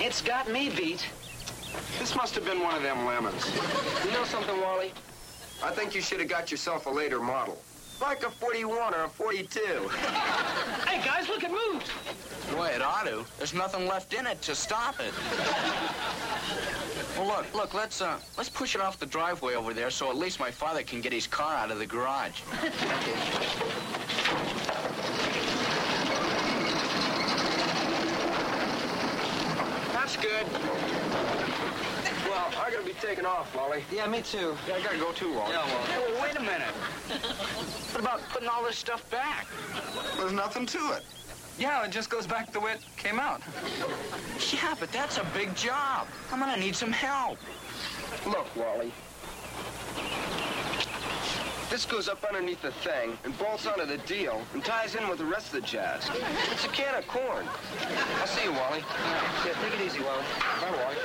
It's got me beat. This must have been one of them lemons. You know something, Wally? I think you should have got yourself a later model. Like a 41 or a 42. Hey, guys, look, it moved. Boy, it ought to. There's nothing left in it to stop it. Well, look, look, let's, uh, let's push it off the driveway over there so at least my father can get his car out of the garage. good. Well, I gotta be taking off, Wally. Yeah, me too. Yeah, I gotta go too, Wally. Yeah, well. Hey, well, wait a minute. What about putting all this stuff back? There's nothing to it. Yeah, it just goes back the way it came out. Yeah, but that's a big job. I'm gonna need some help. Look, Wally. This goes up underneath the thing and bolts onto the deal and ties in with the rest of the jazz. It's a can of corn. I'll see you, Wally. Yeah, take it easy, Wally. Bye, Wally.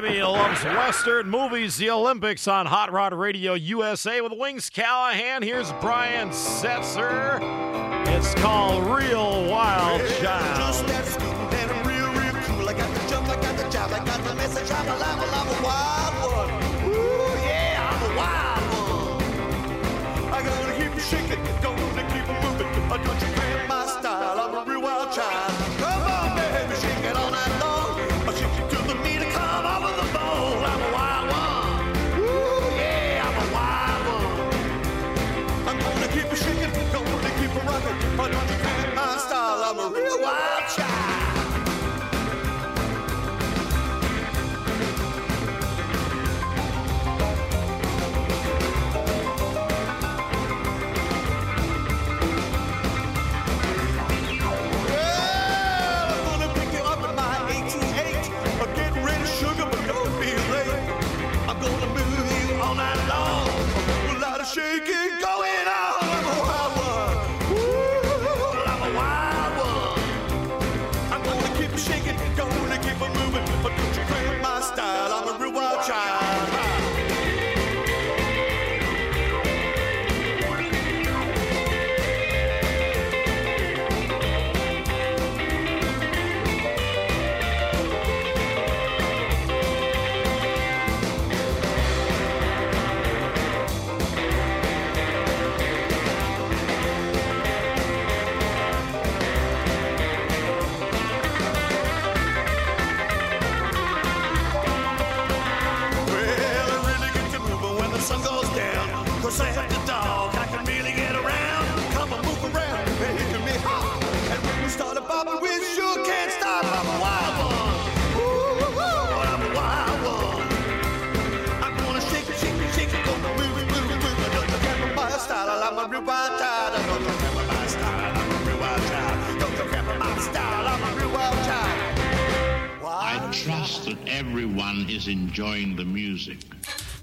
Baby loves Western movies, the Olympics on Hot Rod Radio USA with Wings Callahan. Here's Brian Setzer. It's called Real Wild Child. Rocking. I style, I'm a real wild child.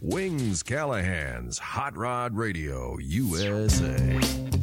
Wings Callahan's Hot Rod Radio USA.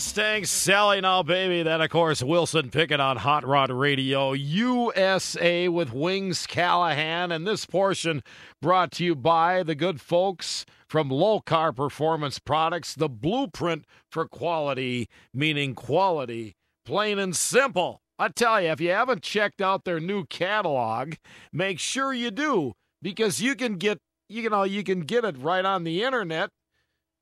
Mustang Sally now, baby. That, of course, Wilson Pickett on Hot Rod Radio USA with Wings Callahan. And this portion brought to you by the good folks from Lokar Performance Products, the blueprint for quality, meaning quality, plain and simple. I tell you, if you haven't checked out their new catalog, make sure you do because you can get you know you can get it right on the internet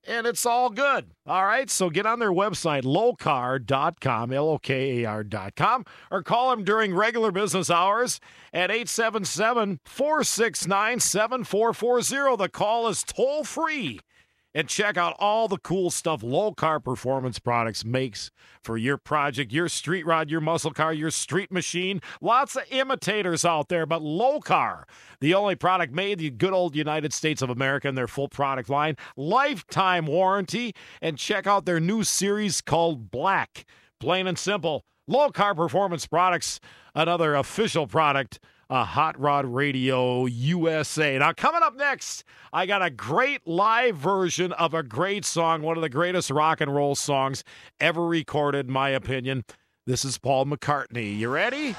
and it's all good. All right, so get on their website, lokar.com, L O K A R.com, or call them during regular business hours at 877 469 7440. The call is toll free. And check out all the cool stuff Lokar Performance Products makes for your project, your street rod, your muscle car, your street machine. Lots of imitators out there, but Lokar, the only product made in the good old United States of America in their full product line, lifetime warranty, and check out their new series called Black. Plain and simple. Lokar Performance Products, another official product uh, Hot Rod Radio USA. Now, coming up next, I got a great live version of a great song, one of the greatest rock and roll songs ever recorded, in my opinion. This is Paul McCartney. You ready?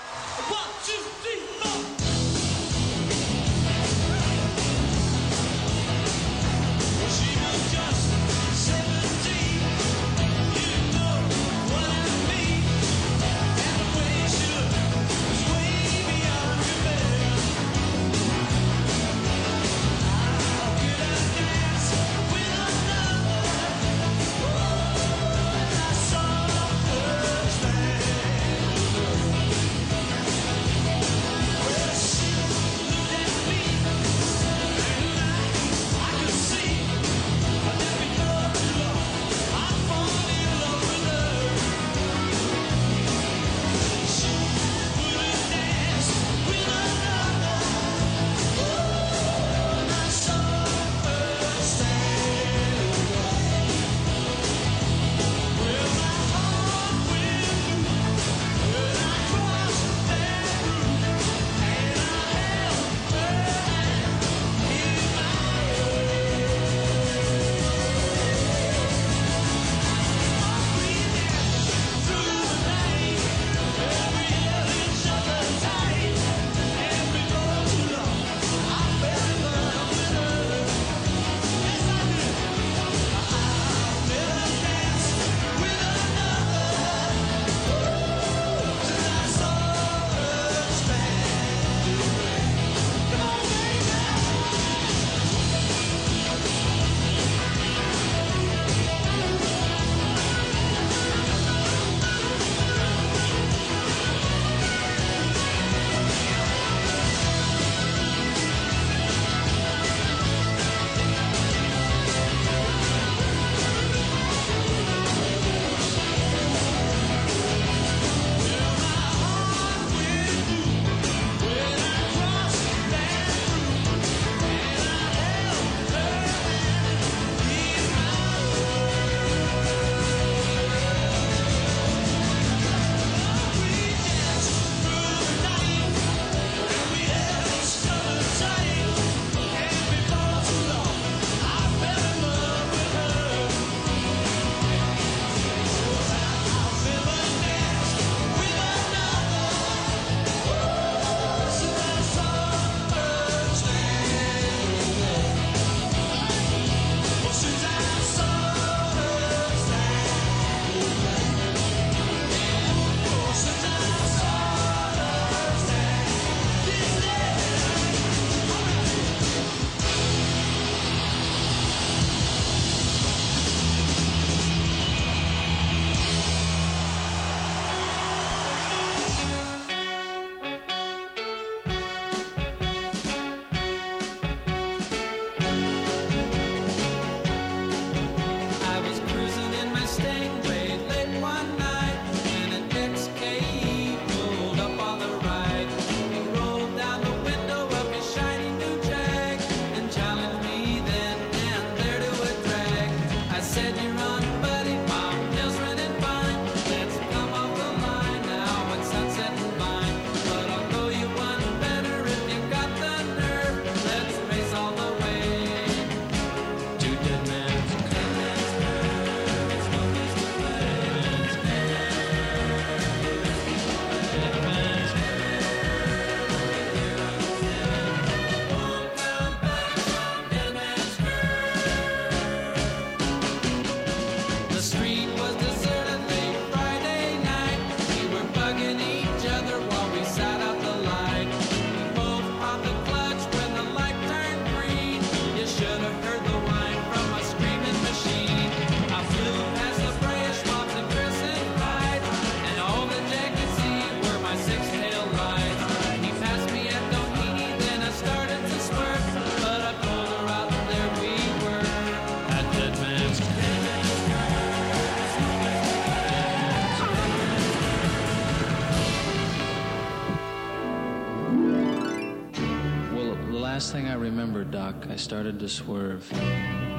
Started to swerve,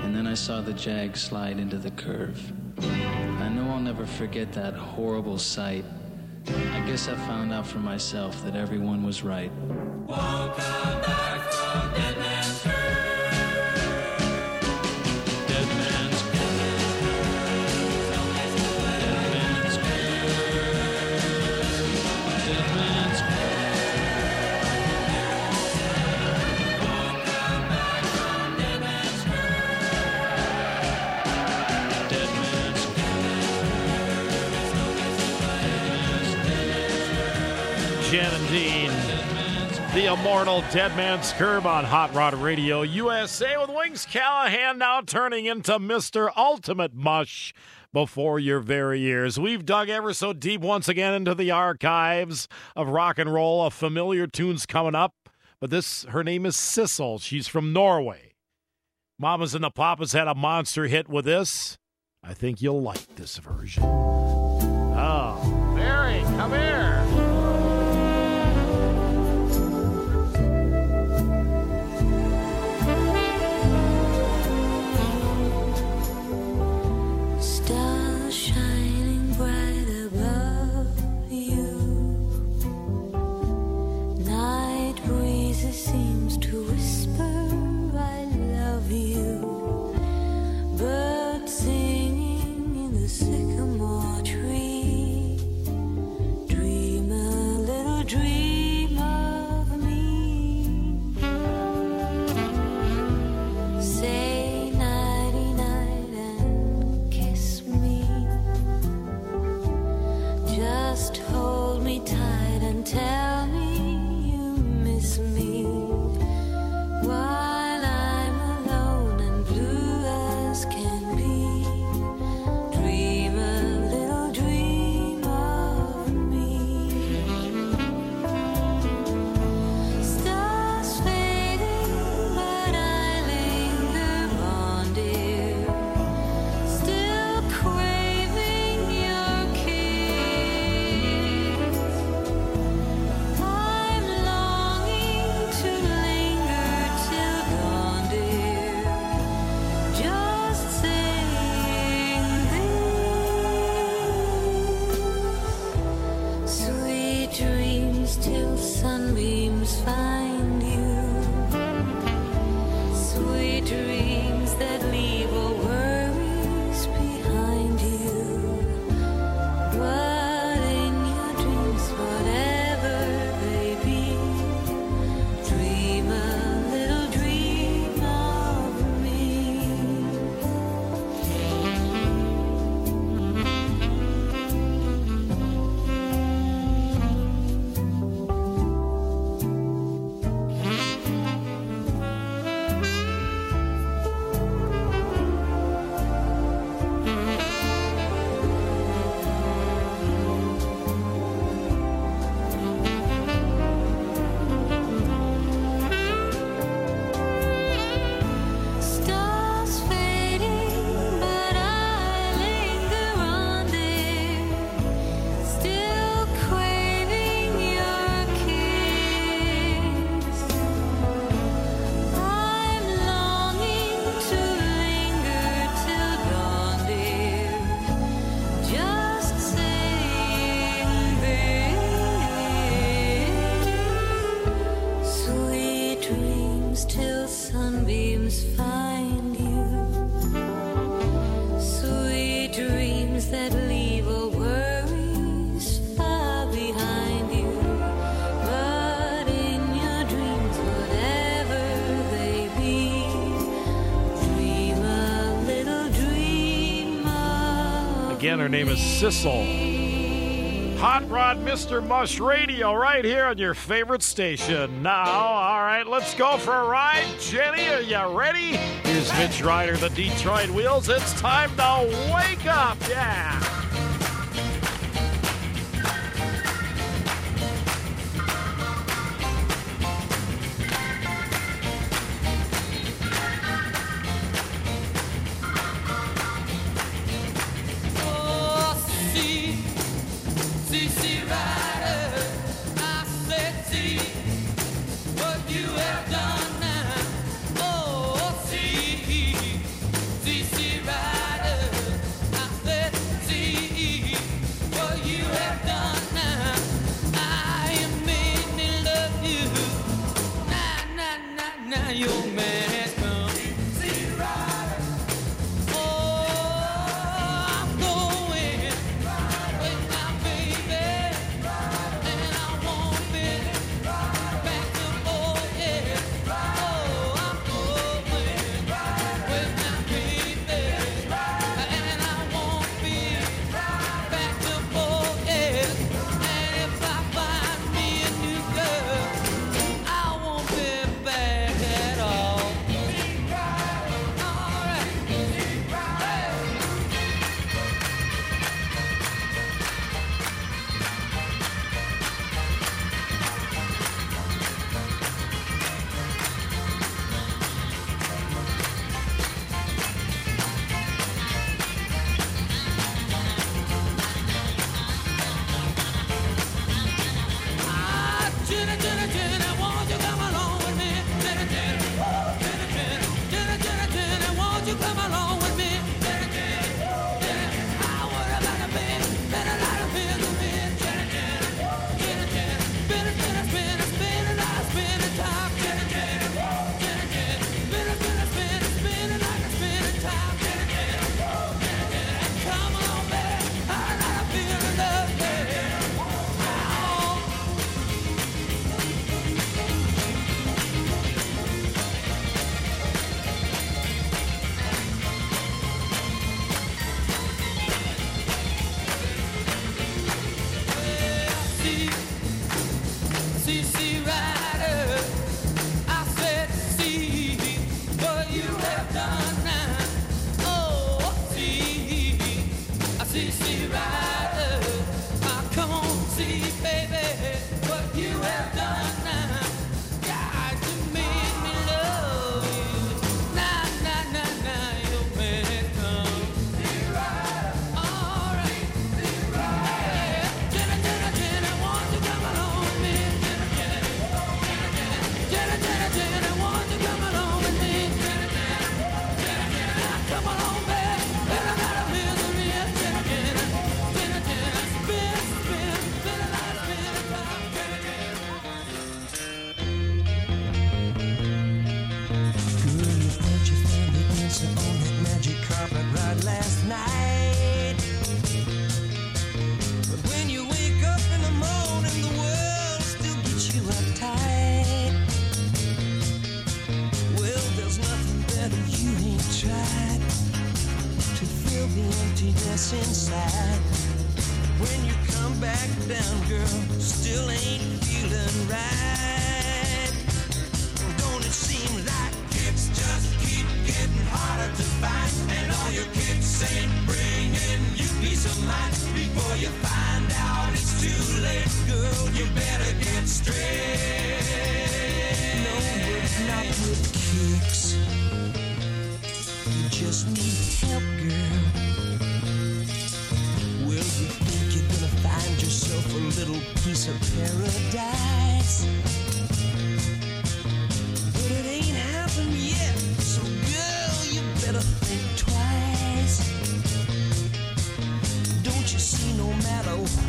and then I saw the Jag slide into the curve. I know I'll never forget that horrible sight. I guess I found out for myself that everyone was right. 17. The immortal Dead Man's Curve on Hot Rod Radio USA with Wings Callahan now turning into Mr. Ultimate Mush before your very ears. We've dug ever so deep once again into the archives of rock and roll. A familiar tune's coming up, but this, her name is Sissel. She's from Norway. Mamas and the Papas had a monster hit with this. I think you'll like this version. Oh, Barry, come in. Her name is Sissel. Hot Rod Mr. Mush Radio right here on your favorite station. Now, all right, let's go for a ride. Jenny, are you ready? Here's Mitch Ryder, the Detroit Wheels. It's time to wake up. Yeah. inside. When you come back down, girl, still ain't feeling right. Don't it seem like it's just keep getting harder to find? And all your kids ain't bringing you peace of mind. Before you find out it's too late, girl, you better get straight. No, it's not with kicks. You just need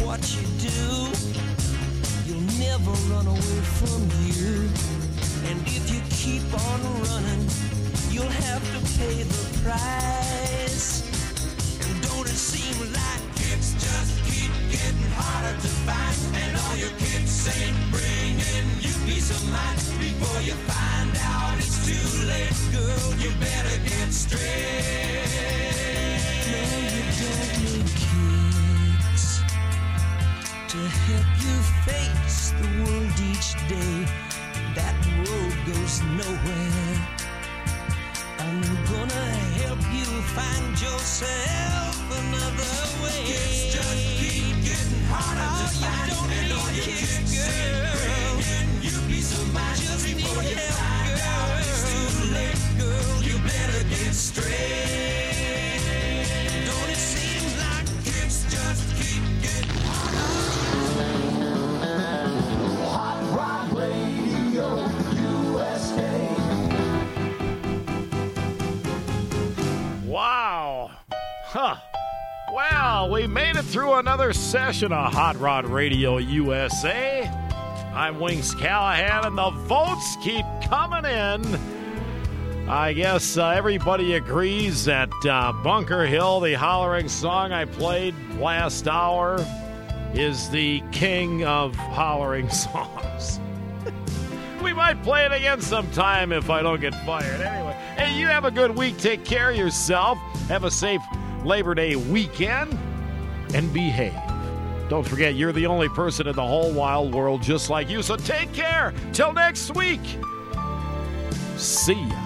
what you do. You'll never run away from you. And if you keep on running, you'll have to pay the price. And don't it seem like kids just keep getting harder to find? And all your kids saying, bring in you peace of mind before you find out it's too late, girl. You better get straight. No, you don't to help you face the world each day. That road goes nowhere. I'm gonna help you find yourself another way. Session of Hot Rod Radio USA. I'm Wings Callahan, and the votes keep coming in. I guess uh, everybody agrees that uh, Bunker Hill, the hollering song I played last hour, is the king of hollering songs. we might play it again sometime if I don't get fired. Anyway, hey, you have a good week. Take care of yourself. Have a safe Labor Day weekend and behave. Don't forget, you're the only person in the whole wild world just like you. So take care. Till next week. See ya.